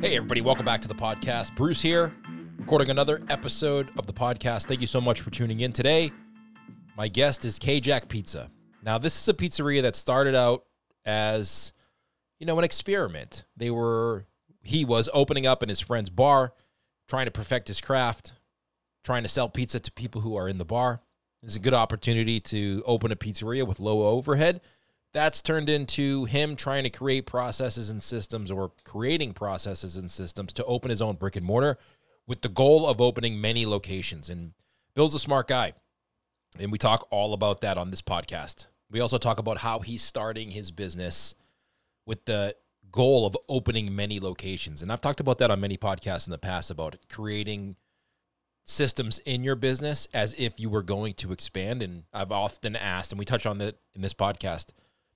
Hey, everybody, welcome back to the podcast. Bruce here, recording another episode of the podcast. Thank you so much for tuning in today. My guest is Kay Jack Pizza. Now, this is a pizzeria that started out as, you know, an experiment. They were, he was opening up in his friend's bar, trying to perfect his craft, trying to sell pizza to people who are in the bar. It's a good opportunity to open a pizzeria with low overhead that's turned into him trying to create processes and systems or creating processes and systems to open his own brick and mortar with the goal of opening many locations. And Bill's a smart guy. And we talk all about that on this podcast. We also talk about how he's starting his business with the goal of opening many locations. And I've talked about that on many podcasts in the past about creating systems in your business as if you were going to expand. And I've often asked, and we touch on that in this podcast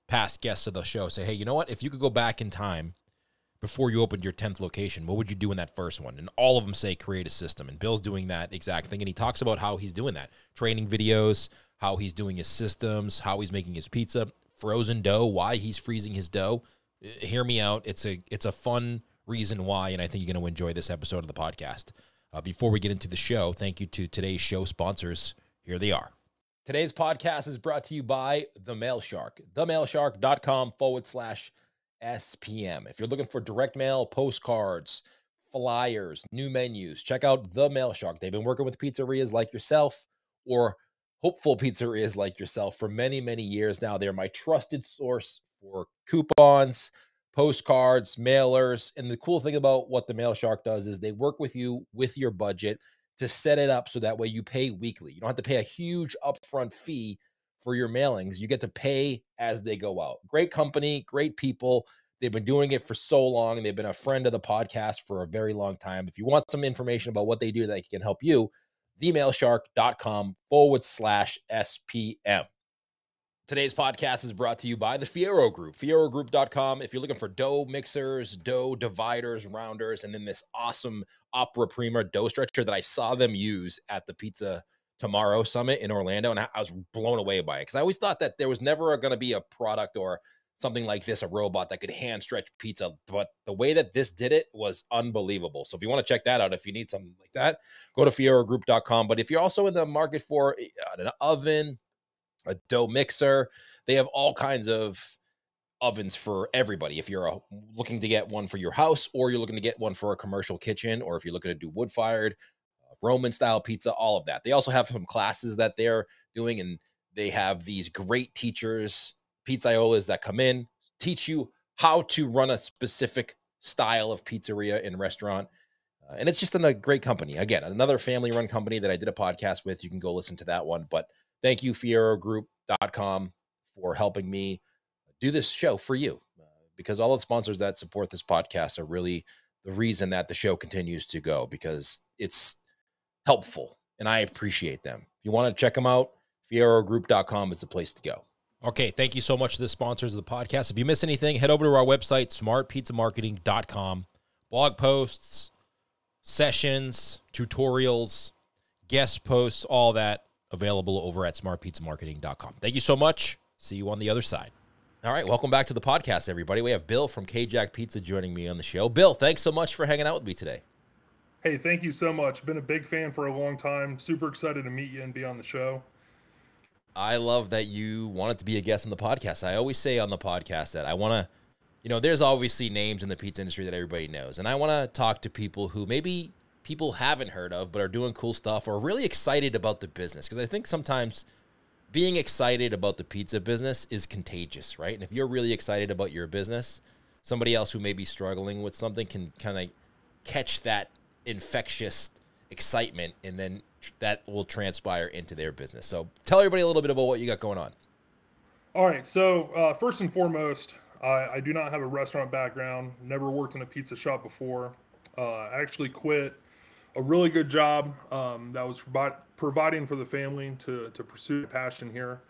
past guests of the show say, hey, you know what? If you could go back in time before you opened your 10th location, what would you do in that first one? And all of them say create a system. And Bill's doing that exact thing. And he talks about how he's doing that training videos, how he's doing his systems, how he's making his pizza, frozen dough, why he's freezing his dough. Uh, hear me out. It's a it's a fun reason why, and I think you're going to enjoy this episode of the podcast. Uh, before we get into the show, thank you to today's show sponsors. Here they are. Today's podcast is brought to you by The Mail Shark, themailshark.com forward slash SPM. If you're looking for direct mail, postcards, flyers, new menus, check out The Mail Shark. They've been working with pizzerias like yourself or hopeful pizzerias like yourself for many, many years now. They're my trusted source for coupons, postcards, mailers. And the cool thing about what The Mail Shark does is they work with you with your budget to set it up so that way you pay weekly. You don't have to pay a huge upfront fee for your mailings. You get to pay as they go out. Great company, great people. They've been doing it for so long. And they've been a friend of the podcast for a very long time. If you want some information about what they do that can help you, themailshark.com forward slash SPM. Today's podcast is brought to you by the Fierro Group, fierrogroup.com. If you're looking for dough mixers, dough dividers, rounders, and then this awesome Opera Prima dough stretcher that I saw them use at the Pizza Tomorrow Summit in Orlando, and I was blown away by it because I always thought that there was never going to be a product or something like this, a robot that could hand stretch pizza. But the way that this did it was unbelievable. So if you want to check that out, if you need something like that, go to fierrogroup.com. But if you're also in the market for eh, an oven, a dough mixer. They have all kinds of ovens for everybody. If you're a, looking to get one for your house, or you're looking to get one for a commercial kitchen, or if you're looking to do wood fired, uh, Roman style pizza, all of that. They also have some classes that they're doing, and they have these great teachers, pizzaiolas that come in, teach you how to run a specific style of pizzeria and restaurant. Uh, and it's just a great company. Again, another family run company that I did a podcast with. You can go listen to that one. But Thank you, FierroGroup.com, for helping me do this show for you. Uh, because all the sponsors that support this podcast are really the reason that the show continues to go because it's helpful and I appreciate them. If you want to check them out, FierroGroup.com is the place to go. Okay, thank you so much to the sponsors of the podcast. If you miss anything, head over to our website, smartpizzamarketing.com. Blog posts, sessions, tutorials, guest posts, all that available over at smartpizzamarketing.com. Thank you so much. See you on the other side. All right, welcome back to the podcast, everybody. We have Bill from Kay Jack Pizza joining me on the show. Bill, thanks so much for hanging out with me today. Hey, thank you so much. Been a big fan for a long time. Super excited to meet you and be on the show. I love that you wanted to be a guest on the podcast. I always say on the podcast that I want to, you know, there's obviously names in the pizza industry that everybody knows. And I want to talk to people who maybe people haven't heard of but are doing cool stuff or really excited about the business because I think sometimes being excited about the pizza business is contagious, right? And if you're really excited about your business, somebody else who may be struggling with something can kind of catch that infectious excitement and then that will transpire into their business. So tell everybody a little bit about what you got going on. All right. So, uh, first and foremost, I, I, do not have a restaurant background, never worked in a pizza shop before. Uh, I actually quit a really good job um, that was provi- providing for the family to, to pursue passion here.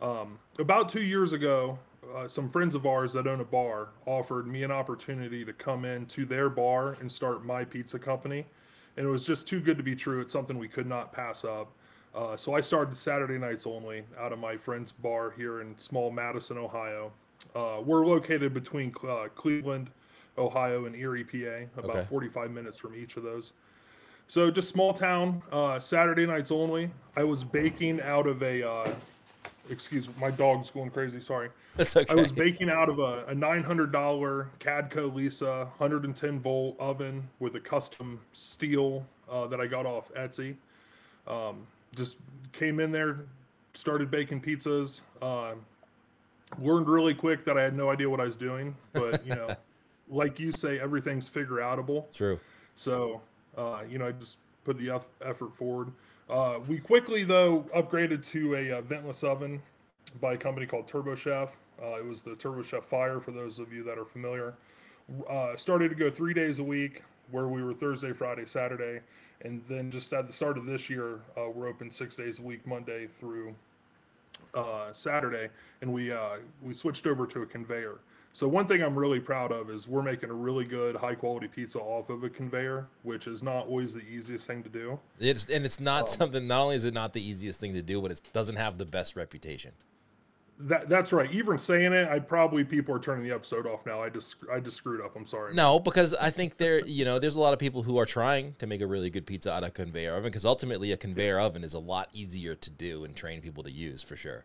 Um, about two years ago, uh, some friends of ours that own a bar offered me an opportunity to come in to their bar and start my pizza company. And it was just too good to be true. It's something we could not pass up. Uh, so I started Saturday nights only out of my friend's bar here in small Madison, Ohio. Uh, we're located between uh, Cleveland Ohio, and Erie, PA, about Okay. 45 minutes from each of those. So just small town, uh, Saturday nights only. I was baking out of a, uh, excuse me, my dog's going crazy. Sorry. That's okay. I was baking out of a, a $900 Cadco Lisa 110 volt oven with a custom steel uh, that I got off Etsy. Um, just came in there, started baking pizzas. Uh, learned really quick that I had no idea what I was doing, but you know, like you say, everything's figure outable. True. So, uh, you know, I just put the effort forward. Uh, we quickly, though, upgraded to a uh, ventless oven by a company called Turbo Chef. Uh, it was the Turbo Chef Fire, for those of you that are familiar. Uh, started to go three days a week, where we were Thursday, Friday, Saturday. And then just at the start of this year, uh, we're open six days a week, Monday through uh, Saturday, and we uh, we switched over to a conveyor. So one thing I'm really proud of is we're making a really good, high quality pizza off of a conveyor, which is not always the easiest thing to do. It's and it's not um, something. Not only is it not the easiest thing to do, but it doesn't have the best reputation. That that's right. Even saying it, I probably people are turning the episode off now. I just I just screwed up. I'm sorry. No, because I think there, you know, there's a lot of people who are trying to make a really good pizza out of a conveyor oven. Because ultimately, a conveyor oven is a lot easier to do and train people to use for sure.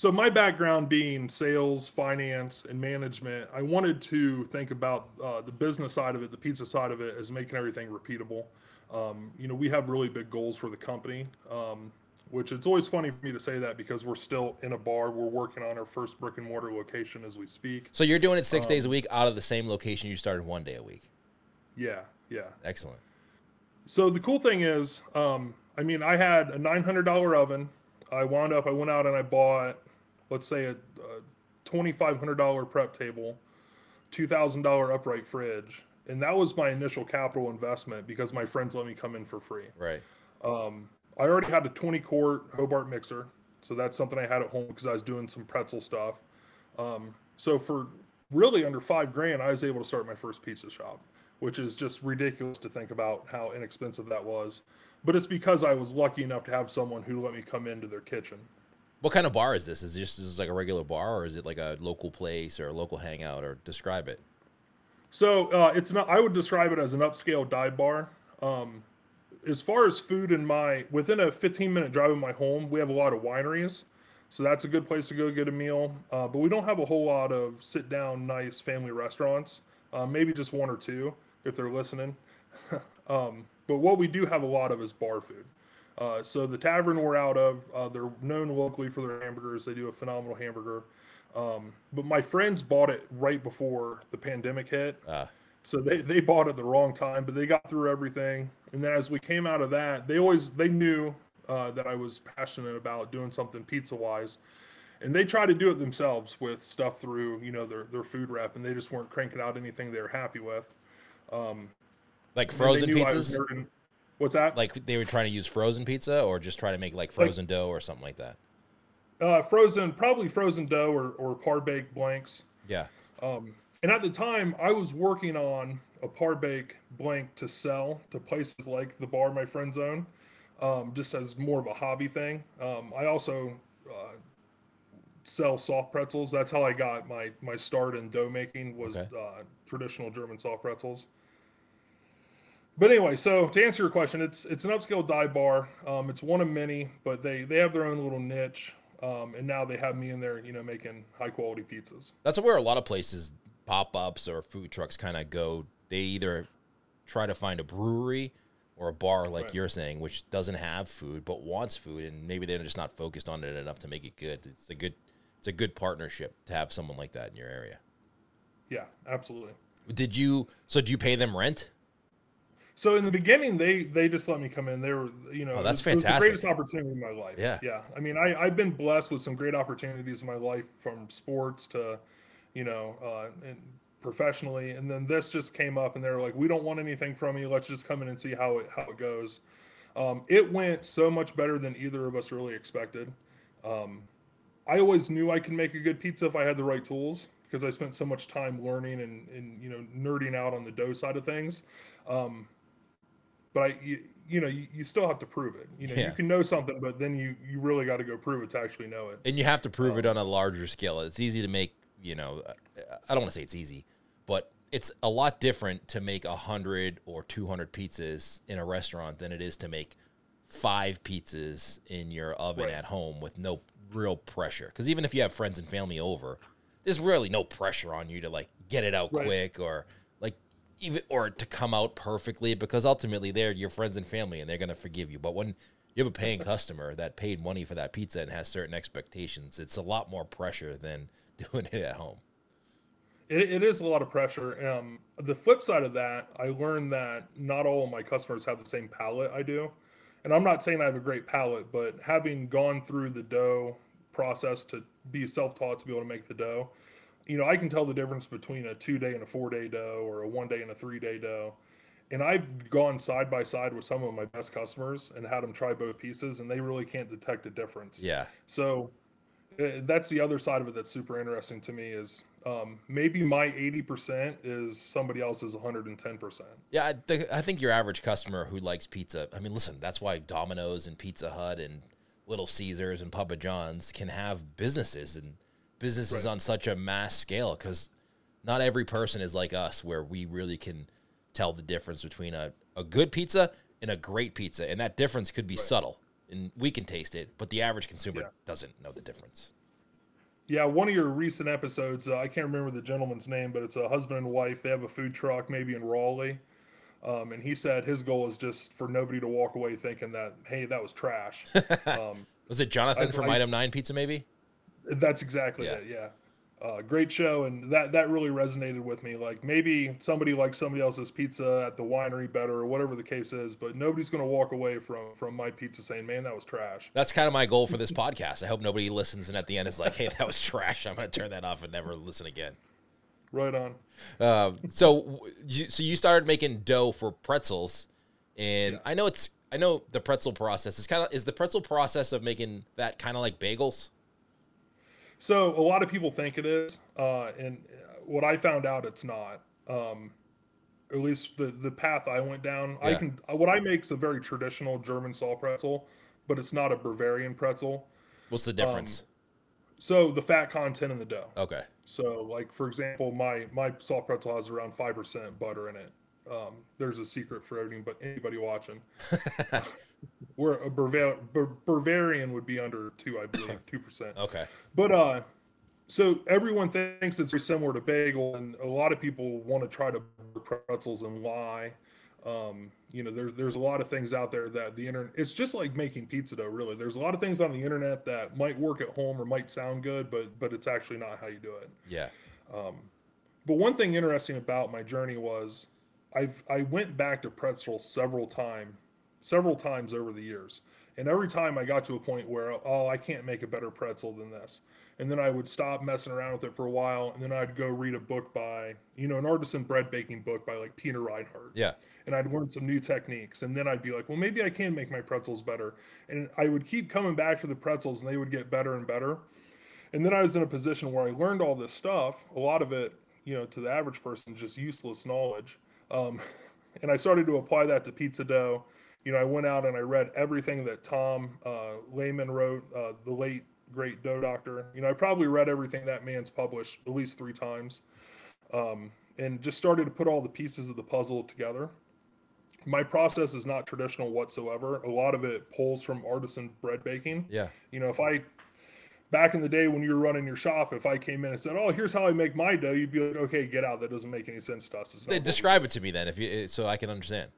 So my background being sales, finance, and management, I wanted to think about uh, the business side of it, the pizza side of it, as making everything repeatable. Um, you know, we have really big goals for the company, um, which it's always funny for me to say that because we're still in a bar. We're working on our first brick and mortar location as we speak. So you're doing it six Um, days a week out of the same location you started one day a week. Yeah, yeah. Excellent. So the cool thing is, um, I mean, I had a nine hundred dollar oven. I wound up. I went out and I bought, let's say, a, a twenty five hundred dollar prep table, two thousand dollar upright fridge, and that was my initial capital investment because my friends let me come in for free. Right. I already had a twenty quart Hobart mixer, so that's something I had at home because I was doing some pretzel stuff. Um, so for really under five grand, I was able to start my first pizza shop, which is just ridiculous to think about how inexpensive that was. But it's because I was lucky enough to have someone who let me come into their kitchen. What kind of bar is this? Is this just like a regular bar, or is it like a local place or a local hangout? Or describe it. So uh, it's not. I would describe it as an upscale dive bar. Um, as far as food in my within a 15 minute drive of my home, we have a lot of wineries, so that's a good place to go get a meal. Uh, but we don't have a whole lot of sit down, nice family restaurants. Uh, maybe just one or two if they're listening. um, but what we do have a lot of is bar food. Uh, so the tavern we're out of, uh, they're known locally for their hamburgers. They do a phenomenal hamburger. Um, but my friends bought it right before the pandemic hit. Uh, So they, they bought it the wrong time, but they got through everything. And then as we came out of that, they always they knew uh, that I was passionate about doing something pizza wise, and they tried to do it themselves with stuff through you know their their food rep, and they just weren't cranking out anything they were happy with. like frozen pizzas. What's that? Like they were trying to use frozen pizza, or just try to make like frozen dough or something like that. Uh, frozen, probably frozen dough or or par baked blanks. Yeah. Um, And at the time, I was working on a par bake blank to sell to places like the bar my friends own, um, just as more of a hobby thing. Um, I also uh, sell soft pretzels. That's how I got my my start in dough making was Okay. uh, traditional German soft pretzels. But anyway, so to answer your question, it's it's an upscale dive bar. Um, it's one of many, but they they have their own little niche. Um, and now they have me in there, you know, making high quality pizzas. That's where a lot of places, pop ups or food trucks, kind of go. They either try to find a brewery or a bar, like Right. you're saying, which doesn't have food but wants food, and maybe they're just not focused on it enough to make it good. It's a good, it's a good partnership to have someone like that in your area. Yeah, absolutely. Did you? So do you pay them rent? So in the beginning, they they just let me come in. They were, you know, Oh, that's it was, it was the greatest opportunity in my life. Yeah. yeah. I mean, I I've been blessed with some great opportunities in my life, from sports to, you know, uh, and professionally. And then this just came up, and they were like, "We don't want anything from you. Let's just come in and see how it how it goes." Um, it went so much better than either of us really expected. Um, I always knew I could make a good pizza if I had the right tools because I spent so much time learning and, and you know nerding out on the dough side of things. Um, but I, you, you know, you, you still have to prove it. You know, Yeah. you can know something, but then you you really got to go prove it to actually know it. And you have to prove it um, on a larger scale. It's easy to make, you know, I don't want to say it's easy, but it's a lot different to make a 100 or 200 pizzas in a restaurant than it is to make five pizzas in your oven Right. at home with no real pressure. Because even if you have friends and family over, there's really no pressure on you to like get it out Right. quick or even or to come out perfectly because ultimately they're your friends and family and they're gonna forgive you. But when you have a paying customer that paid money for that pizza and has certain expectations, it's a lot more pressure than doing it at home. It, it is a lot of pressure. Um, the flip side of that, I learned that not all of my customers have the same palate I do. And I'm not saying I have a great palate, but having gone through the dough process to be self taught to be able to make the dough, you know, I can tell the difference between a two day and a four day dough or a one day and a three day dough. And I've gone side by side with some of my best customers and had them try both pieces, and they really can't detect a difference. Yeah. So uh, that's the other side of it that's super interesting to me is um, maybe my 80% is somebody else's 110%. Yeah, I, th- I think your average customer who likes pizza. I mean, listen, that's why Domino's and Pizza Hut and Little Caesars and Papa John's can have businesses and businesses Right. on such a mass scale because not every person is like us, where we really can tell the difference between a, a good pizza and a great pizza, and that difference could be subtle, and we can taste it, but the average consumer Yeah. doesn't know the difference. Yeah, one of your recent episodes, uh, I can't remember the gentleman's name, but it's a husband and wife. They have a food truck, maybe in Raleigh. Um, and he said his goal is just for nobody to walk away thinking that, hey, that was trash. um, Was it Jonathan I- from I- Item Nine Pizza? Maybe. That's exactly Yeah. it. Yeah. Uh, great show, and that that really resonated with me. Like maybe somebody likes somebody else's pizza at the winery better, or whatever the case is, but nobody's going to walk away from from my pizza saying, "Man, that was trash." That's kind of my goal for this podcast. I hope nobody listens and at the end is like, "Hey, that was trash. I'm going to turn that off and never listen again." Right on. Um, so, you, so you started making dough for pretzels, and Yeah. I know it's I know the pretzel process is kind of is the pretzel process of making that kind of like bagels. So a lot of people think it is, uh, and what I found out, it's not. Um, at least the the path I went down. yeah. I can what I make is a very traditional German saw pretzel, but it's not a Bavarian pretzel. What's Um, the difference? So the fat content in the dough. okay, So, like for example, my my salt pretzel has around five percent butter in it. Um, there's a secret for everything, but anybody watching, where a Bava- Ba- Bavarian would be under two, I believe, two percent. okay, But uh, so everyone thinks it's very similar to bagel, and a lot of people want to try to pretzels and lye. Um, you know, there's there's a lot of things out there that the internet. It's just like making pizza dough, really. There's a lot of things on the internet that might work at home or might sound good, but but it's actually not how you do it. yeah, Um, But one thing interesting about my journey was I've I went back to pretzel several time, several times over the years. And every time I got to a point where oh I can't make a better pretzel than this. And then I would stop messing around with it for a while and then I'd go read a book by, you know, an artisan bread baking book by like Peter Reinhart yeah, and I'd learn some new techniques. And then I'd be like, well, maybe I can make my pretzels better. And I would keep coming back to the pretzels and they would get better and better. And then I was in a position where I learned all this stuff, a lot of it, you know, to the average person, just useless knowledge. Um, and I started to apply that to pizza dough. You know, I went out and I read everything that Tom uh, Lehmann wrote, uh, the late great dough doctor. You know, I probably read everything that man's published at least three times, um, and just started to put all the pieces of the puzzle together my process is not traditional whatsoever. A lot of it pulls from artisan bread baking. yeah, You know, if I back in the day when you were running your shop, if I came in and said, "Oh, here's how I make my dough," you'd be like, "Okay, get out. That doesn't make any sense to us." It's not Hey, what we Describe it to me then, if you so I can understand.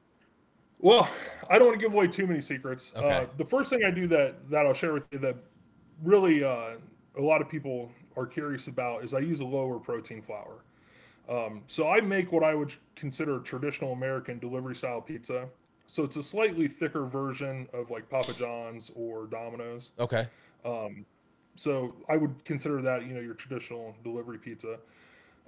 well, I don't want to give away too many secrets. Okay. Uh, the first thing I do that that I'll share with you that really uh, a lot of people are curious about is I use a lower protein flour. Um, so I make what I would consider traditional American delivery style pizza. So it's a slightly thicker version of like Papa John's or Domino's. Okay, So I would consider that you know your traditional delivery pizza.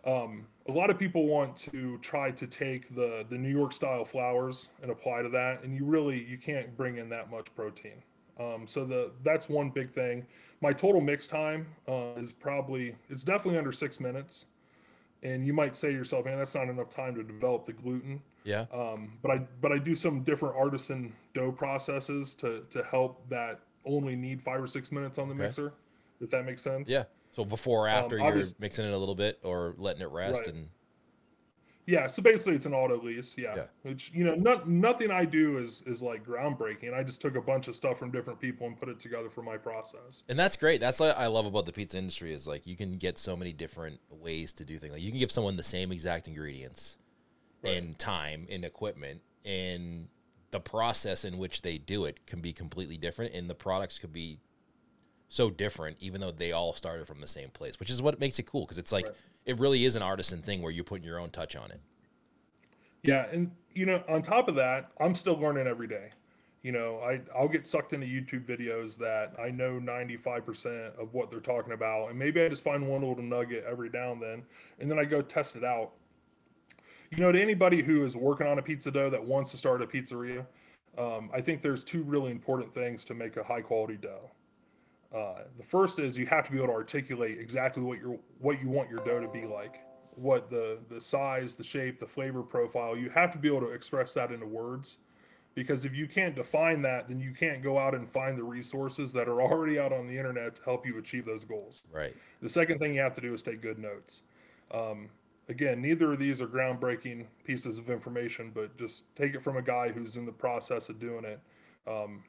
Um, a lot of people want to try to take the the New York style flours and apply to that, and you really you can't bring in that much protein. Um, so the that's one big thing. My total mix time uh, is probably it's definitely under six minutes, and you might say to yourself, man, that's not enough time to develop the gluten. yeah, Um, but I but I do some different artisan dough processes to to help that only need five or six minutes on the mixer, if that makes sense. yeah. So before or um, after you're mixing it a little bit or letting it rest Right. and Yeah, so basically it's an autolyse. Yeah, Yeah. which you know, not, nothing I do is is like groundbreaking. I just took a bunch of stuff from different people and put it together for my process. And that's great. That's what I love about the pizza industry is like you can get so many different ways to do things. Like you can give someone the same exact ingredients and time and equipment and the process in which they do it can be completely different and the products could be so different even though they all started from the same place, which is what makes it cool because it's like Right. it really is an artisan thing where you're putting your own touch on it. Yeah, and you know, on top of that, I'm still learning every day. You know, I I'll get sucked into YouTube videos that I know 95% of what they're talking about, and maybe I just find one little nugget every now and then, and then I go test it out. You know, to anybody who is working on a pizza dough that wants to start a pizzeria, um, I think there's two really important things to make a high quality dough. Uh, the first is you have to be able to articulate exactly what your what you want your dough to be like, what the the size, the shape, the flavor profile. You have to be able to express that into words, because if you can't define that, then you can't go out and find the resources that are already out on the internet to help you achieve those goals. Right. The second thing you have to do is take good notes. Um, again, neither of these are groundbreaking pieces of information, but just take it from a guy who's in the process of doing it. Um,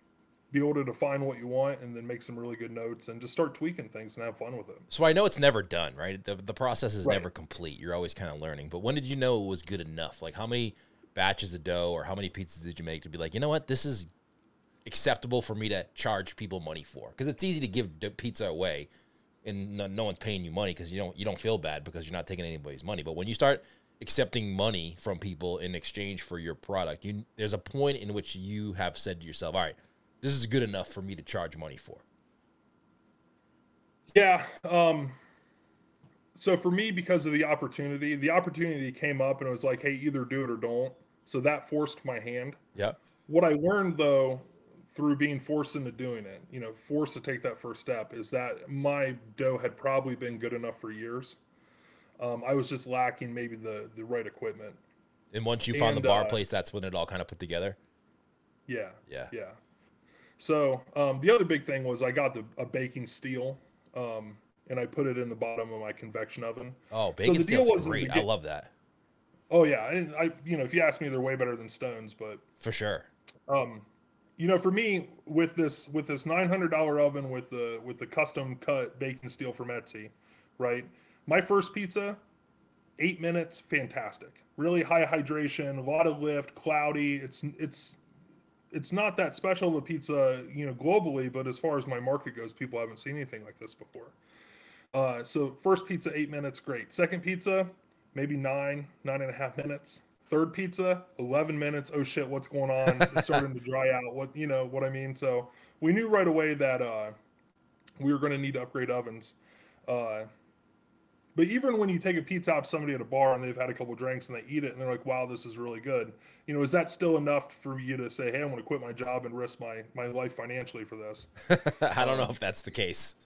be able to define what you want and then make some really good notes and just start tweaking things and have fun with it. So I know it's never done, right? The, the process is Right. never complete. You're always kind of learning. But when did you know it was good enough? Like how many batches of dough or how many pizzas did you make to be like, you know what, this is acceptable for me to charge people money for? Because it's easy to give pizza away, and no, no one's paying you money because you don't you don't feel bad because you're not taking anybody's money. But when you start accepting money from people in exchange for your product, you there's a point in which you have said to yourself, all right, this is good enough for me to charge money for. Yeah. Um, so for me, because of the opportunity, the opportunity came up and it was like, hey, either do it or don't. So that forced my hand. Yeah. What I learned though, through being forced into doing it, you know, forced to take that first step, is that my dough had probably been good enough for years. Um, I was just lacking maybe the the right equipment. And once you found And, the bar uh, place, that's when it all kind of put together. Yeah. Yeah. Yeah. So um, the other big thing was I got the a baking steel, um, and I put it in the bottom of my convection oven. Oh, the deal was great. I love that Oh yeah, and I you know if you ask me, they're way better than stones. But for sure. um, you know, for me with this with this nine hundred dollar oven with the with the custom cut baking steel from Etsy, right? My first pizza, eight minutes, fantastic. Really high hydration, a lot of lift, cloudy. It's it's it's not that special of a pizza, you know, globally, but as far as my market goes, people haven't seen anything like this before. Uh, so first pizza, eight minutes, great. Second pizza, maybe nine, nine and a half minutes. Third pizza, eleven minutes. Oh shit, what's going on? It's starting to dry out. What you know what I mean? So we knew right away that uh, we were going to need to upgrade ovens. Uh, but even when you take a pizza out to somebody at a bar and they've had a couple drinks and they eat it and they're like, "Wow, this is really good," you know, is that still enough for you to say, "Hey, I'm going to quit my job and risk my my life financially for this"? I don't know if that's the case.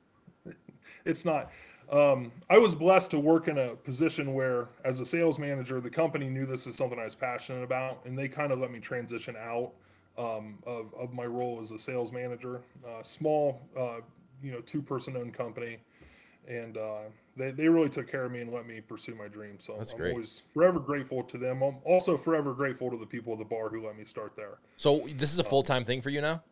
it's not. Um, I was blessed to work in a position where, as a sales manager, the company knew this is something I was passionate about, and they kind of let me transition out um, of, of my role as a sales manager. Uh, small, uh, you know, two person owned company, and uh, they, they really took care of me and let me pursue my dream. So That's I'm great. always forever grateful to them. I'm also forever grateful to the people at the bar who let me start there. So this is a full time thing for you now.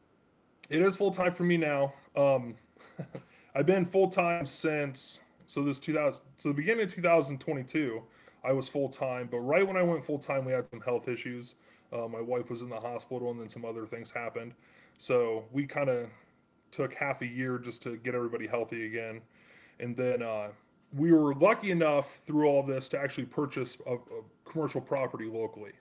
It is full time for me now. Um, I've been full time since so this 2000 so the beginning of 2022. I was full time, but right when I went full time, we had some health issues. Uh, my wife was in the hospital, and then some other things happened. So we kind of took half a year just to get everybody healthy again, and then uh, we were lucky enough through all this to actually purchase a, a commercial property locally.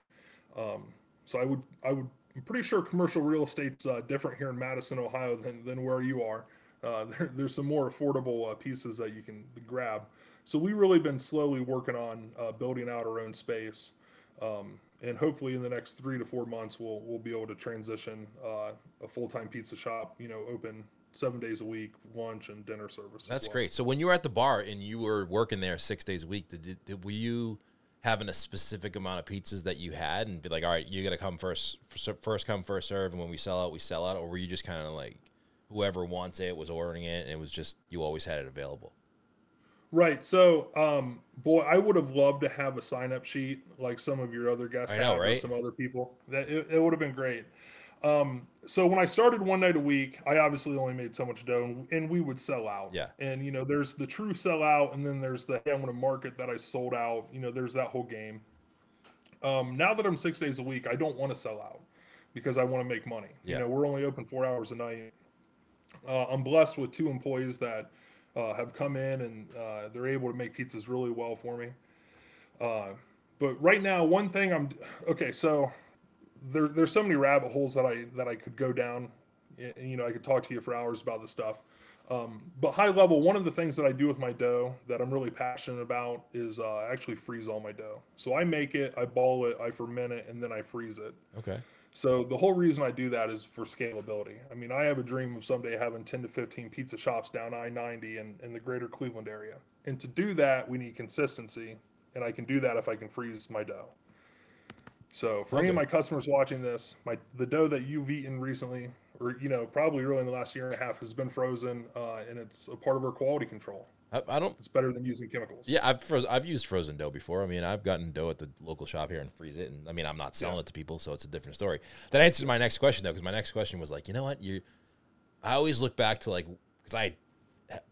Um, so I would, I would, I'm pretty sure commercial real estate's uh, different here in Madison, Ohio, than than where you are. Uh, there, there's some more affordable uh, pieces that you can grab. So we really been slowly working on uh, building out our own space, um, and hopefully in the next three to four months we'll we'll be able to transition uh, a full time pizza shop. You know, open seven days a week, lunch and dinner service. That's well. great. So when you were at the bar and you were working there six days a week, did, did, did were you having a specific amount of pizzas that you had and be like, all right, you got to come first, first come first serve, and when we sell out, we sell out, or were you just kind of like whoever wants it was ordering it, and it was just you always had it available? Right. So, um, boy, I would have loved to have a sign up sheet like some of your other guests I know, have, right? some other people. That it, it would have been great. Um, so when I started one night a week, I obviously only made so much dough, and, and we would sell out. Yeah. And you know, there's the true sell out, and then there's the hey, I'm going to market that I sold out. You know, there's that whole game. Um, now that I'm six days a week, I don't want to sell out because I want to make money. Yeah. You know, we're only open four hours a night. Uh, I'm blessed with two employees that uh, have come in and uh, they're able to make pizzas really well for me. Uh, but right now, one thing I'm okay. So there, there's so many rabbit holes that I that I could go down. Y- You know, I could talk to you for hours about this stuff. Um, but high level, one of the things that I do with my dough that I'm really passionate about is uh, I actually freeze all my dough. So I make it, I ball it, I ferment it, and then I freeze it. Okay. So the whole reason I do that is for scalability. I mean, I have a dream of someday having 10 to 15 pizza shops down I-90 in, in the greater Cleveland area. And to do that, we need consistency. And I can do that if I can freeze my dough. So for any of my customers watching this, my the dough that you've eaten recently, or you know, probably really in the last year and a half, has been frozen, uh, and it's a part of our quality control. I, I don't. It's better than using chemicals. Yeah, I've froze, I've used frozen dough before. I mean, I've gotten dough at the local shop here and freeze it, and I mean, I'm not selling Yeah. it to people, so it's a different story. That answers my next question though, because my next question was like, you know what, you, I always look back to like, because I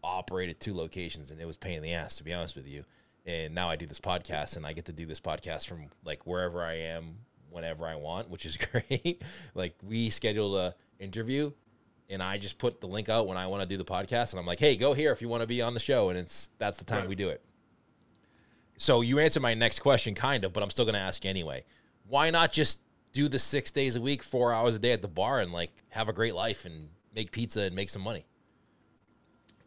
operated two locations and it was pain in the ass to be honest with you, and now I do this podcast and I get to do this podcast from like wherever I am, whenever I want, which is great. like we scheduled a interview and I just put the link out when I want to do the podcast, and I'm like, "Hey, go here if you want to be on the show," and it's that's the time Right. we do it. So you answered my next question, kind of, but I'm still going to ask you anyway. Why not just do the six days a week, four hours a day at the bar, and like have a great life and make pizza and make some money?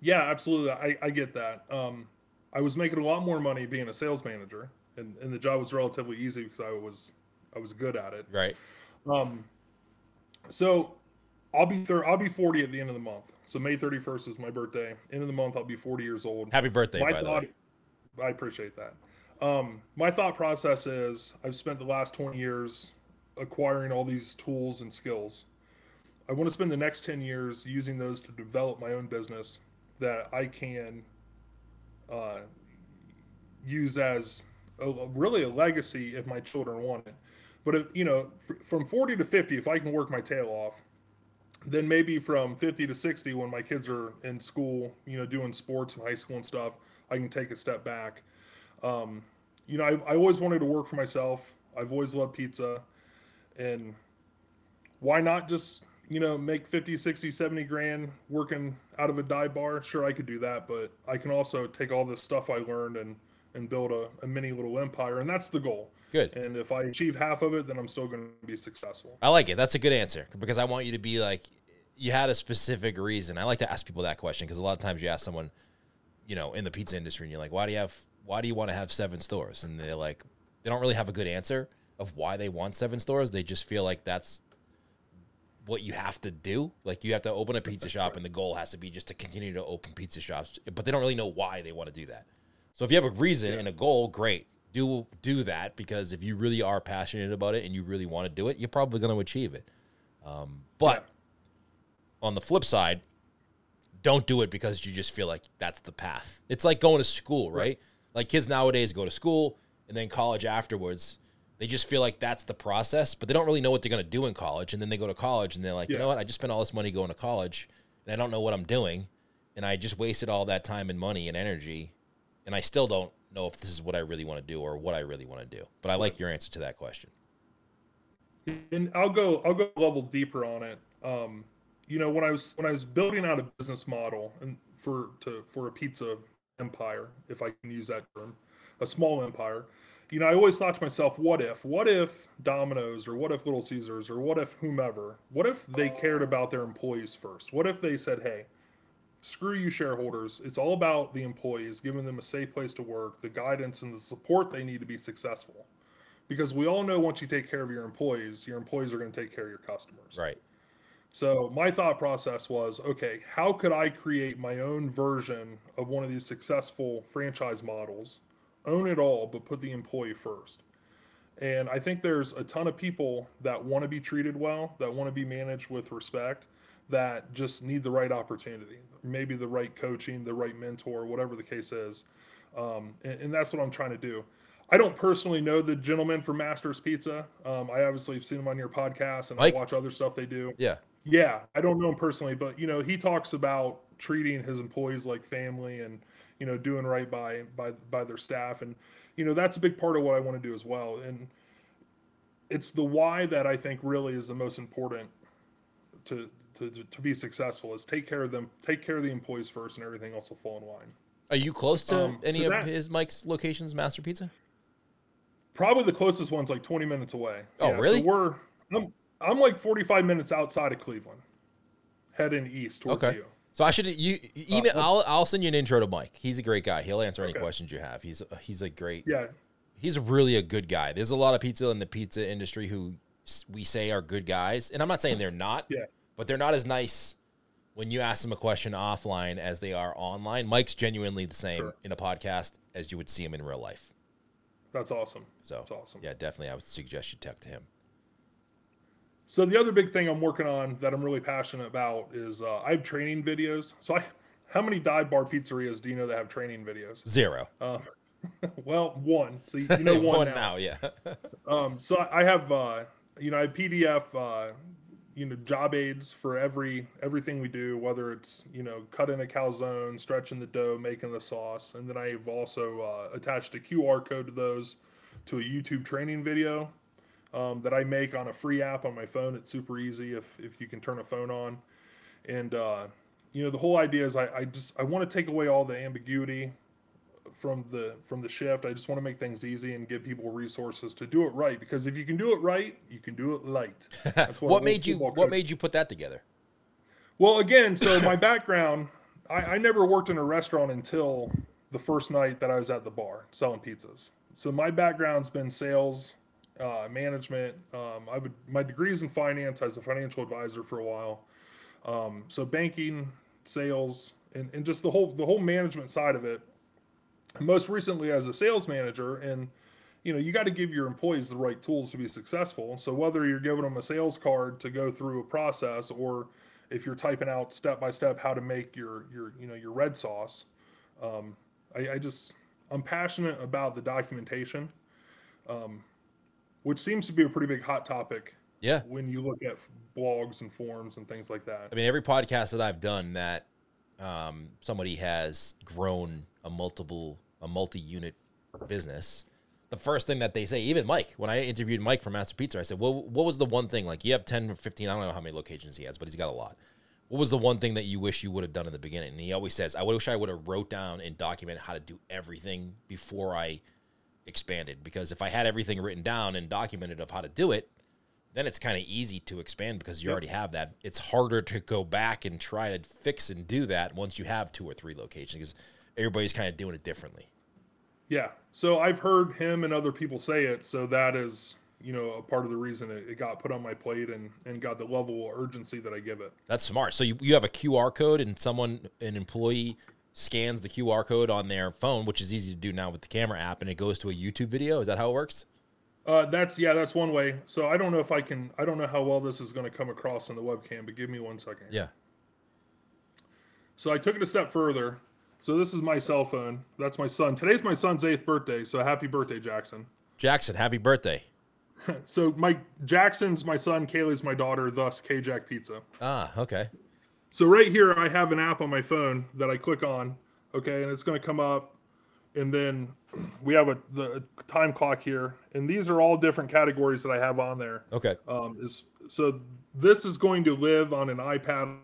Yeah, absolutely. I, I get that. Um, I was making a lot more money being a sales manager, and, and the job was relatively easy because I was I was good at it. Right. Um, so I'll be thir- I'll be 40 at the end of the month. So May 31st is my birthday. End of the month, I'll be 40 years old. Happy birthday, my by the thought, way. I appreciate that. Um, my thought process is I've spent the last 20 years acquiring all these tools and skills. I want to spend the next 10 years using those to develop my own business that I can uh, use as a, really a legacy if my children want it. But if, you know, fr- from 40 to 50, if I can work my tail off, then maybe from 50 to 60 when my kids are in school you know doing sports and high school and stuff i can take a step back. Um, you know I, I always wanted to work for myself. I've always loved pizza. And why not just you know make 50 60 70 grand working out of a dive bar sure i could do that but i can also take all this stuff i learned and and build a, a mini little empire and that's the goal Good. and if i achieve half of it then i'm still going to be successful I like it. That's a good answer because I want you to be like, you had a specific reason. I like to ask people that question because a lot of times you ask someone, you know, in the pizza industry, and you're like, why do you have, why do you want to have seven stores? And they're like, they don't really have a good answer of why they want seven stores. They just feel like that's what you have to do. Like you have to open a pizza shop, and the goal has to be just to continue to open pizza shops. But they don't really know why they want to do that. So if you have a reason and a goal, great. Do do that because if you really are passionate about it and you really want to do it, you're probably going to achieve it. Um, but on the flip side, don't do it because you just feel like that's the path. It's like going to school, right? Like kids nowadays go to school and then college afterwards. They just feel like that's the process, but they don't really know what they're going to do in college. And then they go to college and they're like, you know what? I just spent all this money going to college and I don't know what I'm doing. And I just wasted all that time and money and energy. And I still don't know if this is what I really want to do or what I really want to do. But I like your answer to that question. and I'll go I'll go a level deeper on it. Um, you know, when I was when I was building out a business model and for to for a pizza empire, if I can use that term, a small empire, you know, I always thought to myself, what if? What if Domino's or what if Little Caesars or what if whomever? What if they cared about their employees first? What if they said, hey, screw you shareholders it's all about the employees giving them a safe place to work the guidance and the support they need to be successful because we all know once you take care of your employees your employees are going to take care of your customers Right. so my thought process was okay how could i create my own version of one of these successful franchise models own it all but put the employee first and i think there's a ton of people that want to be treated well that want to be managed with respect that just need the right opportunity, maybe the right coaching, the right mentor, whatever the case is. Um, and, and, that's what I'm trying to do. I don't personally know the gentleman from Masters Pizza. Um, I obviously have seen him on your podcast and Mike? I watch other stuff they do. Yeah. Yeah. I don't know him personally, but you know, he talks about treating his employees like family and, you know, doing right by, by, by their staff. And, you know, that's a big part of what I want to do as well. And it's the why that I think really is the most important to, to, to be successful is take care of them, take care of the employees first, and everything else will fall in line. Are you close to um, any to of that, his Mike's locations, Master Pizza? Probably the closest one's like 20 minutes away. Oh, yeah, really? So we're I'm, I'm like 45 minutes outside of Cleveland, heading east towards okay. you. So I should you email. Uh, I'll I'll send you an intro to Mike. He's a great guy. He'll answer any okay. questions you have. He's he's a great. Yeah. He's really a good guy. There's a lot of pizza in the pizza industry who we say are good guys, and I'm not saying they're not. Yeah but they're not as nice when you ask them a question offline as they are online. Mike's genuinely the same sure. in a podcast as you would see him in real life. That's awesome. So That's awesome. Yeah, definitely. I would suggest you talk to him. So the other big thing I'm working on that I'm really passionate about is uh, I have training videos. So I, how many dive bar pizzerias do you know that have training videos? Zero. Uh, well, one. So you, you know one, one now. now yeah. um, so I have, uh, you know, I PDF uh, you know job aids for every everything we do whether it's you know cutting a calzone stretching the dough making the sauce and then i've also uh, attached a qr code to those to a youtube training video um, that i make on a free app on my phone it's super easy if if you can turn a phone on and uh, you know the whole idea is i, I just i want to take away all the ambiguity from the from the shift. I just want to make things easy and give people resources to do it right. Because if you can do it right, you can do it light. That's what, what made you What made you put that together? Well, again, so my background, I, I never worked in a restaurant until the first night that I was at the bar selling pizzas. So my background's been sales, uh, management. Um, I would my degrees in finance as a financial advisor for a while. Um, so banking, sales, and, and just the whole the whole management side of it most recently as a sales manager and you know you got to give your employees the right tools to be successful so whether you're giving them a sales card to go through a process or if you're typing out step by step how to make your your you know your red sauce um, I, I, just i'm passionate about the documentation um, which seems to be a pretty big hot topic yeah. when you look at blogs and forums and things like that. I mean every podcast that i've done that um, somebody has grown a multiple a multi-unit business the first thing that they say even mike when i interviewed mike from master pizza i said well what was the one thing like you have 10 or 15 i don't know how many locations he has but he's got a lot. What was the one thing that you wish you would have done in the beginning? And he always says i wish i would have wrote down and documented how to do everything before i expanded because if i had everything written down and documented of how to do it then it's kind of easy to expand because you yep. already have that it's harder to go back and try to fix and do that once you have two or three locations because everybody's kind of doing it differently. Yeah. So I've heard him and other people say it. So that is, you know, a part of the reason it, it got put on my plate and, and got the level of urgency that I give it. That's smart. So you, you have a QR code and someone, an employee scans the QR code on their phone, which is easy to do now with the camera app, and it goes to a YouTube video. Is that how it works? Uh, that's yeah, that's one way. So I don't know if I can. I don't know how well this is going to come across on the webcam, but give me one second. Yeah. So I took it a step further. So this is my cell phone. That's my son. Today's my son's eighth birthday. So happy birthday, Jackson. Jackson, happy birthday. so my Jackson's my son, Kaylee's my daughter, thus Kay Jack Pizza. Ah, okay. So right here I have an app on my phone that I click on, okay, and it's going to come up, and then we have a the time clock here, and these are all different categories that I have on there. Okay. Um, is so this is going to live on an iPad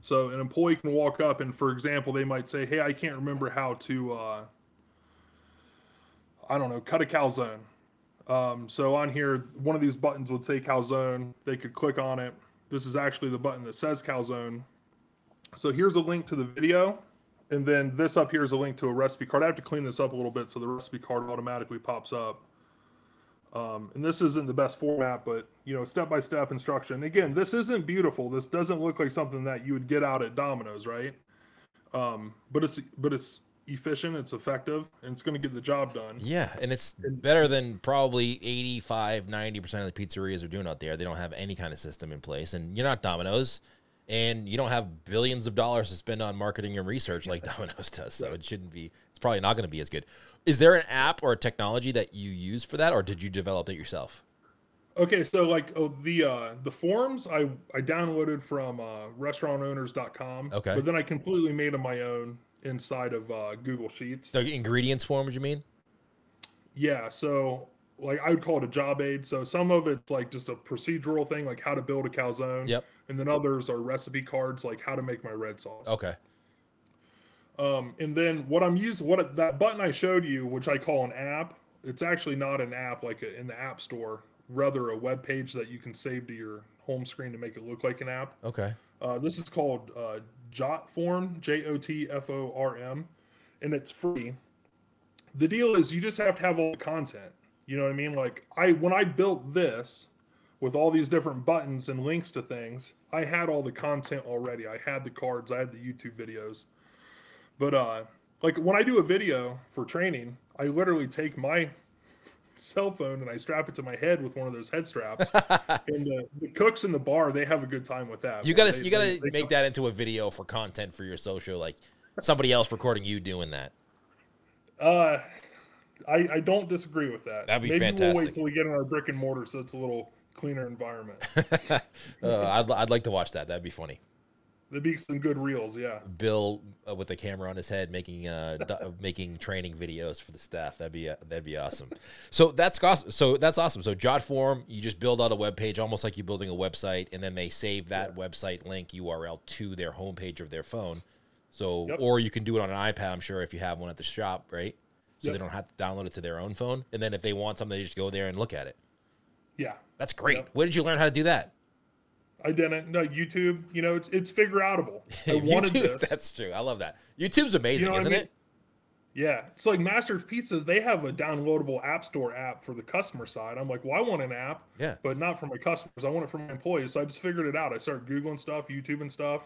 so an employee can walk up and, for example, they might say, "Hey, I can't remember how to, uh, I don't know, cut a calzone." Um, so on here, one of these buttons would say calzone. They could click on it. This is actually the button that says calzone. So here's a link to the video, and then this up here is a link to a recipe card. I have to clean this up a little bit so the recipe card automatically pops up. Um, and this isn't the best format, but you know, step by step instruction. Again, this isn't beautiful. This doesn't look like something that you would get out at Domino's, right? Um, but it's but it's efficient, it's effective, and it's going to get the job done. Yeah, and it's better than probably 85, 90% of the pizzerias are doing out there. They don't have any kind of system in place, and you're not Domino's. and you don't have billions of dollars to spend on marketing and research like Domino's does. So it shouldn't be. It's probably not going to be as good. Is there an app or a technology that you use for that, or did you develop it yourself? Okay, so like oh, the uh, the forms I I downloaded from uh, restaurantowners.com. Okay. but then I completely made them my own inside of uh, Google Sheets. So ingredients form, would you mean? Yeah, so like I would call it a job aid. So some of it's like just a procedural thing, like how to build a calzone. Yep. And then others are recipe cards, like how to make my red sauce. Okay. Um, and then what I'm using, what that button I showed you, which I call an app, it's actually not an app like a, in the app store, rather a web page that you can save to your home screen to make it look like an app. Okay. Uh, this is called uh, Jotform, J O T F O R M, and it's free. The deal is you just have to have all the content. You know what I mean? Like I when I built this with all these different buttons and links to things, I had all the content already. I had the cards, I had the YouTube videos. But uh like when I do a video for training, I literally take my cell phone and I strap it to my head with one of those head straps. and the, the cooks in the bar, they have a good time with that. You gotta They- you gotta they- they make come- that into a video for content for your social, like somebody else recording you doing that. Uh, I, I don't disagree with that. That'd be Maybe we'll wait till we get in our brick and mortar so it's a little cleaner environment. uh, I'd I'd like to watch that. That'd be funny. There'd be some good reels, yeah. Bill uh, with a camera on his head making uh do- making training videos for the staff. That'd be uh, that'd be awesome. So that's awesome. So that's awesome. So Jotform, you just build out a web page almost like you're building a website, and then they save that website link URL to their homepage of their phone. So Yep. or you can do it on an iPad. I'm sure if you have one at the shop, right? So Yep. they don't have to download it to their own phone. And then if they want something, they just go there and look at it. Yeah. That's great. Yep. Where did you learn how to do that? I didn't. No, YouTube, you know, it's it's figure outable. I wanted YouTube, this. That's true. I love that. YouTube's amazing, You know isn't mean? it? Yeah. It's like Master's Pizzas, they have a downloadable app store app for the customer side. I'm like, well, I want an app, Yeah. but not for my customers. I want it for my employees. So I just figured it out. I started Googling stuff, YouTube and stuff,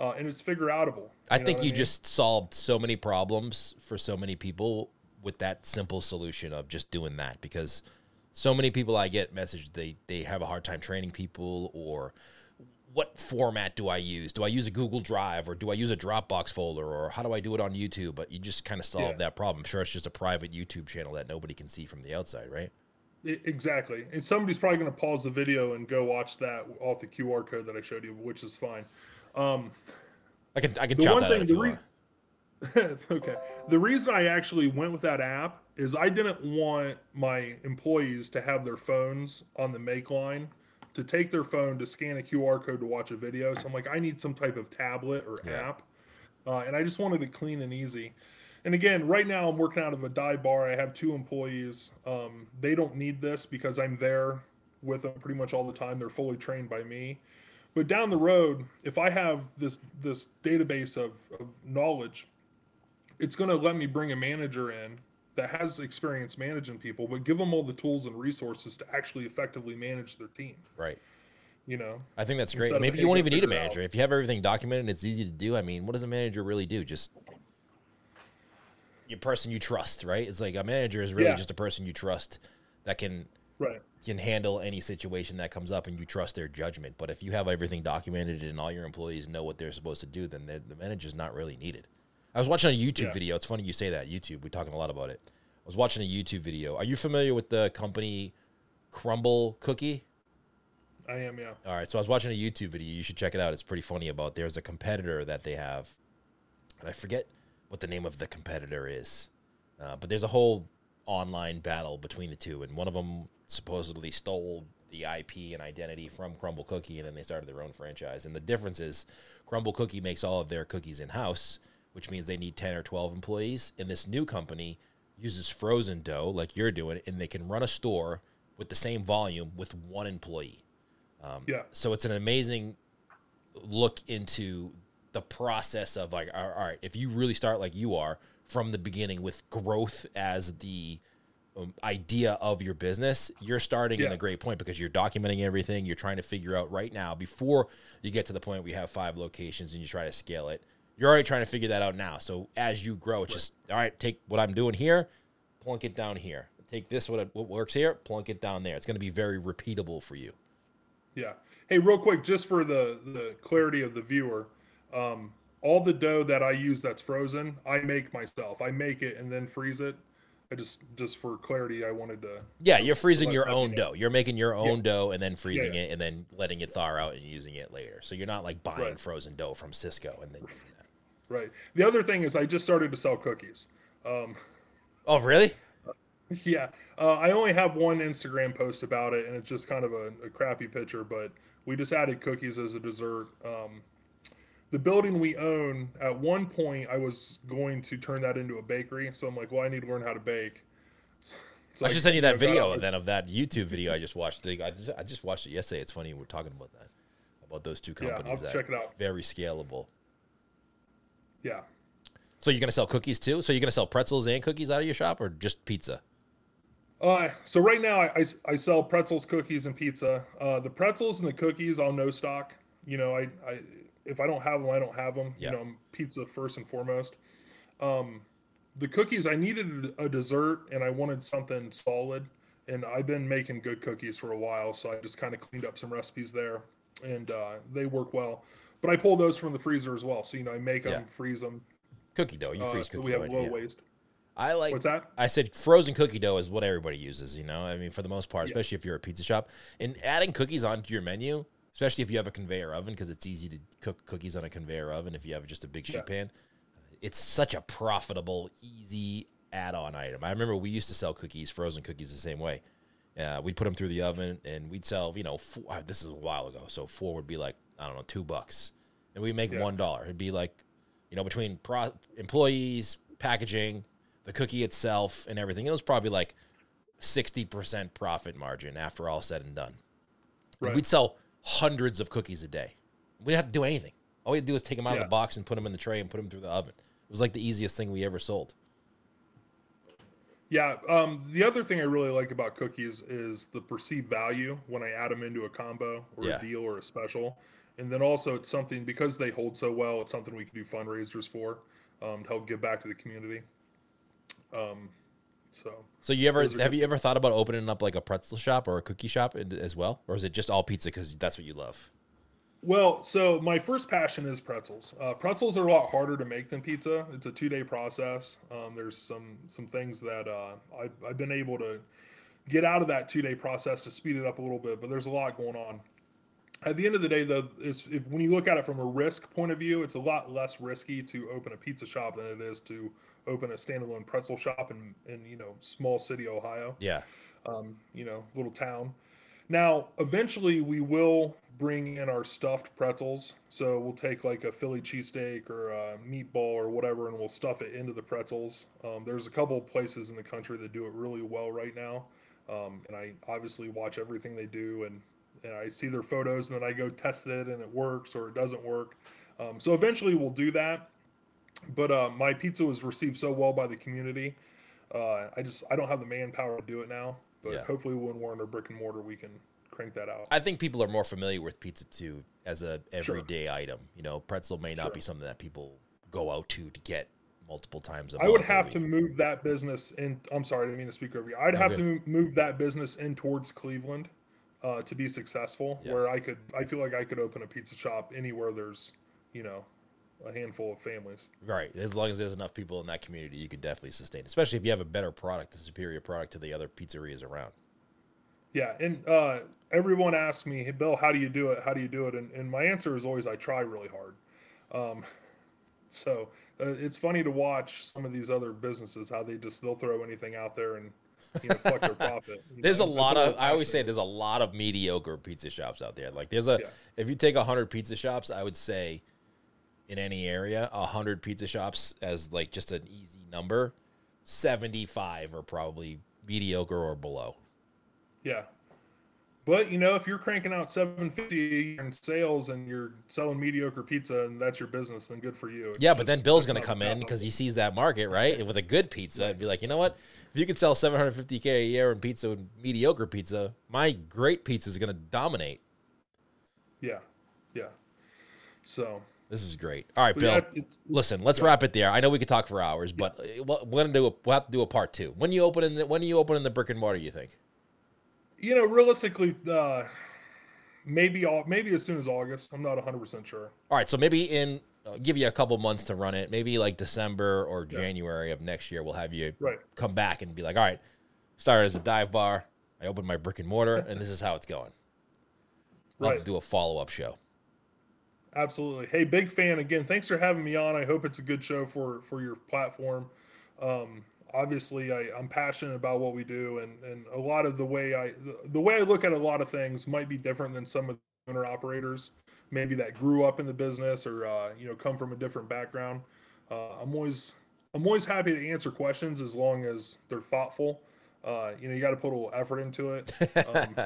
uh, and it's figure outable. I think you mean? just solved so many problems for so many people with that simple solution of just doing that because so many people I get message they they have a hard time training people or what format do I use? Do I use a Google Drive or do I use a Dropbox folder or how do I do it on YouTube? But you just kind of solve Yeah. that problem. I'm sure it's just a private YouTube channel that nobody can see from the outside, right? Exactly. And somebody's probably going to pause the video and go watch that off the QR code that I showed you, which is fine. Um, I can I can the chop one that out thing, if the you re- want. okay. The reason I actually went with that app is I didn't want my employees to have their phones on the make line to take their phone to scan a QR code to watch a video. So I'm like, I need some type of tablet or Yeah. app. Uh, and I just wanted it clean and easy. And again, right now I'm working out of a dive bar. I have two employees. Um, they don't need this because I'm there with them pretty much all the time. They're fully trained by me. But down the road, if I have this this database of, of knowledge, it's going to let me bring a manager in that has experience managing people, but give them all the tools and resources to actually effectively manage their team. Right. You know, I think that's great. Maybe you won't even need a it out." manager. If you have everything documented, it's easy to do. I mean, what does a manager really do? Just your person you trust, right? It's like a manager is really Yeah. just a person you trust that can right? can handle any situation that comes up and you trust their judgment. But if you have everything documented and all your employees know what they're supposed to do, then the the manager's not really needed. I was watching a YouTube Yeah. video. It's funny you say that. YouTube, we're talking a lot about it. I was watching a YouTube video. Are you familiar with the company Crumbl Cookie? I am, yeah. All right, so I was watching a YouTube video. You should check it out. It's pretty funny about there's a competitor that they have, and I forget what the name of the competitor is, uh, but there's a whole online battle between the two, and one of them supposedly stole the IP and identity from Crumbl Cookie, and then they started their own franchise. And the difference is, Crumbl Cookie makes all of their cookies in house, which means they need ten or twelve employees, and this new company uses frozen dough like you're doing, and they can run a store with the same volume with one employee. Yeah. So it's an amazing look into the process of like, all right, if you really start like you are from the beginning with growth as the um, idea of your business, you're starting in Yeah. a great point because you're documenting everything. You're trying to figure out right now before you get to the point where you have five locations and you try to scale it. You're already trying to figure that out now. So as you grow, it's just all right. Take what I'm doing here, plunk it down here. Take this what what works here, plunk it down there. It's going to be very repeatable for you. Yeah. Hey, real quick, just for the the clarity of the viewer, um, all the dough that I use that's frozen, I make myself. I make it and then freeze it. I just just for clarity, I wanted to. Yeah, you're freezing your own dough. You're making your own Yeah. dough and then freezing yeah. it and then letting it thaw out and using it later. So you're not like buying Right. frozen dough from Sysco and then. Right. The other thing is, I just started to sell cookies. Um, Oh, really? yeah, uh, I only have one Instagram post about it, and it's just kind of a, a crappy picture. But we just added cookies as a dessert. Um, the building we own, at one point, I was going to turn that into a bakery. So I'm like, well, I need to learn how to bake. So I should send you that video out- then of that YouTube video I just watched. I just, I just watched it yesterday. It's funny we're talking about that, about those two companies. Yeah, I'll check it out. Very scalable. Yeah. So you're gonna sell cookies too? So you're gonna sell pretzels and cookies out of your shop, or just pizza? Uh, so right now I, I, I sell pretzels, cookies, and pizza. Uh, the pretzels and the cookies I'll no stock. You know, I, I if I don't have them, I don't have them. Yeah. You know, I'm pizza first and foremost. Um, the cookies I needed a dessert and I wanted something solid, and I've been making good cookies for a while, so I just kind of cleaned up some recipes there, and uh, they work well. But I pull those from the freezer as well, so you know I make them, Yeah. freeze them, Cookie dough. You uh, freeze so cookie we dough. have in, low yeah. waste. I like. What's that? I said frozen cookie dough is what everybody uses, you know? I mean, for the most part, Yeah. especially if you're a pizza shop. And adding cookies onto your menu, especially if you have a conveyor oven, because it's easy to cook cookies on a conveyor oven if you have just a big sheet Yeah. pan. It's such a profitable, easy add on item. I remember we used to sell cookies, frozen cookies, the same way. Uh, we'd put them through the oven and we'd sell, you know, four, this is a while ago. So four would be like, I don't know, two bucks. And we make Yeah. one dollar. It'd be like, you know, between pro- employees, packaging, the cookie itself, and everything. It was probably like 60% profit margin after all said and done. And We'd sell hundreds of cookies a day. We didn't have to do anything. All we had to do was take them out of the box and put them in the tray and put them through the oven. It was like the easiest thing we ever sold. Yeah. Um, the other thing I really like about cookies is the perceived value when I add them into a combo or Yeah. a deal or a special. And then also, it's something because they hold so well, it's something we can do fundraisers for um, to help give back to the community. Um, so, So you ever have you ever thought about opening up like a pretzel shop or a cookie shop as well, or is it just all pizza because that's what you love? well, so my first passion is pretzels. Uh, pretzels are a lot harder to make than pizza. It's a two day process. Um, there's some some things that uh, I've, I've been able to get out of that two day process to speed it up a little bit, but there's a lot going on. At the end of the day, though, is if, when you look at it from a risk point of view, it's a lot less risky to open a pizza shop than it is to open a standalone pretzel shop in, in you know small city Ohio Yeah, um, you know, little town. Now, eventually, we will bring in our stuffed pretzels. So we'll take like a Philly cheesesteak or a meatball or whatever, and we'll stuff it into the pretzels. Um, there's a couple of places in the country that do it really well right now, um, and I obviously watch everything they do, and and I see their photos, and then I go test it, and it works or it doesn't work. Um, so eventually, we'll do that. But uh, my pizza was received so well by the community uh, I just I don't have the manpower to do it now, but Yeah. hopefully when we're under brick and mortar, we can crank that out. I think people are more familiar with pizza too as a everyday item. You know, pretzel may not Sure. be something that people go out to to get multiple times a I would have to move that business in. I'm sorry, I didn't mean to speak over you. I'd No, have good. to move that business in towards Cleveland uh, to be successful. Yeah. Where I could, I feel like I could open a pizza shop anywhere there's, you know, a handful of families. Right. As long as there's enough people in that community, you could definitely sustain. Especially if you have a better product, a superior product to the other pizzerias around. Yeah, and uh, everyone asks me, hey, Bill, how do you do it? How do you do it? And, and my answer is always, I try really hard. Um, so uh, it's funny to watch some of these other businesses how they just they'll throw anything out there and you know, collect their profit. you There's a know, and lot of I always say there's a lot of mediocre pizza shops out there. Like there's a Yeah. if you take hundred pizza shops, I would say in any area, hundred pizza shops as like just an easy number, seventy five are probably mediocre or below. Yeah. But you know, if you're cranking out 750 in sales and you're selling mediocre pizza and that's your business, then good for you. It's Yeah, but then Bill's gonna come in because he sees that market, right? And with a good pizza, I'd be like, you know what? If you could sell 750k a year in pizza and mediocre pizza, my great pizza is gonna dominate. Yeah, yeah. So This is great. All right, Bill. yeah, Listen, let's wrap it there. I know we could talk for hours, but uh, we're gonna do a, we'll have to do a part two. When you open in the, when are you opening the brick and mortar? You think? You know, realistically, uh, maybe all maybe as soon as August. I'm not 100 percent sure. All right, so maybe in uh, give you a couple months to run it. Maybe like December or January of next year, we'll have you Right. come back and be like, all right, started as a dive bar. I opened my brick and mortar, and this is how it's going. I'll have Right. do a follow up show. Absolutely. Hey, big fan again. Thanks for having me on. I hope it's a good show for for your platform. Um, obviously, I, I'm passionate about what we do, and and a lot of the way I the, the way I look at a lot of things might be different than some of the owner operators, maybe that grew up in the business or uh, you know come from a different background. Uh, I'm always I'm always happy to answer questions as long as they're thoughtful. Uh, you know, you got to put a little effort into it. Um,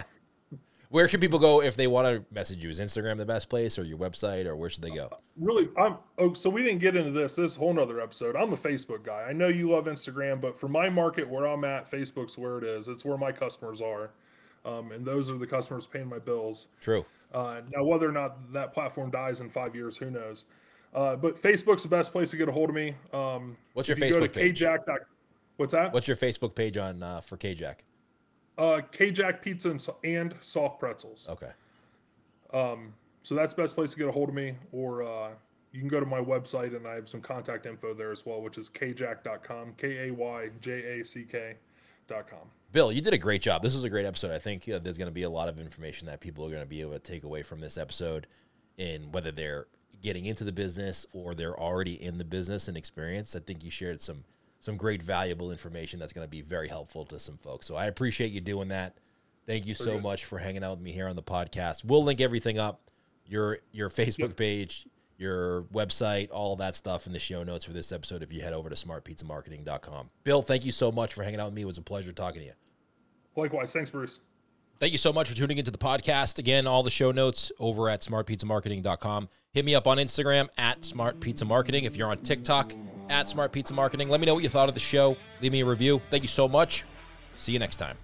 Where should people go if they want to message you? Is Instagram the best place, or your website, or where should they go? really i'm oh so we didn't get into this this whole nother episode i'm a facebook guy i know you love instagram but for my market where i'm at facebook's where it is it's where my customers are um, and those are the customers paying my bills True. uh, now whether or not that platform dies in five years who knows uh, but facebook's the best place to get a hold of me um, What's your you Facebook page? Kay Jack. what's that What's your Facebook page on uh, for Kay Jack? Uh, Kay Jack pizza and, and soft pretzels Okay. Um, so that's the best place to get a hold of me, or uh, you can go to my website and I have some contact info there as well, which is kayjack.com, K A Y J A C K.com. Bill, you did a great job. This was a great episode. I think uh, there's going to be a lot of information that people are going to be able to take away from this episode, in whether they're getting into the business or they're already in the business and experience. I think you shared some some great valuable information that's going to be very helpful to some folks. So I appreciate you doing that. Thank you so much for hanging out with me here on the podcast. We'll link everything up your your Facebook Yep. page, your website, all that stuff in the show notes for this episode if you head over to smartpizzamarketing.com. Bill, thank you so much for hanging out with me. It was a pleasure talking to you. Likewise, thanks, Bruce. Thank you so much for tuning into the podcast. Again, all the show notes over at smartpizzamarketing.com. Hit me up on Instagram at smartpizzamarketing. If you're on TikTok, at Smart Pizza Marketing. Let me know what you thought of the show. Leave me a review. Thank you so much. See you next time.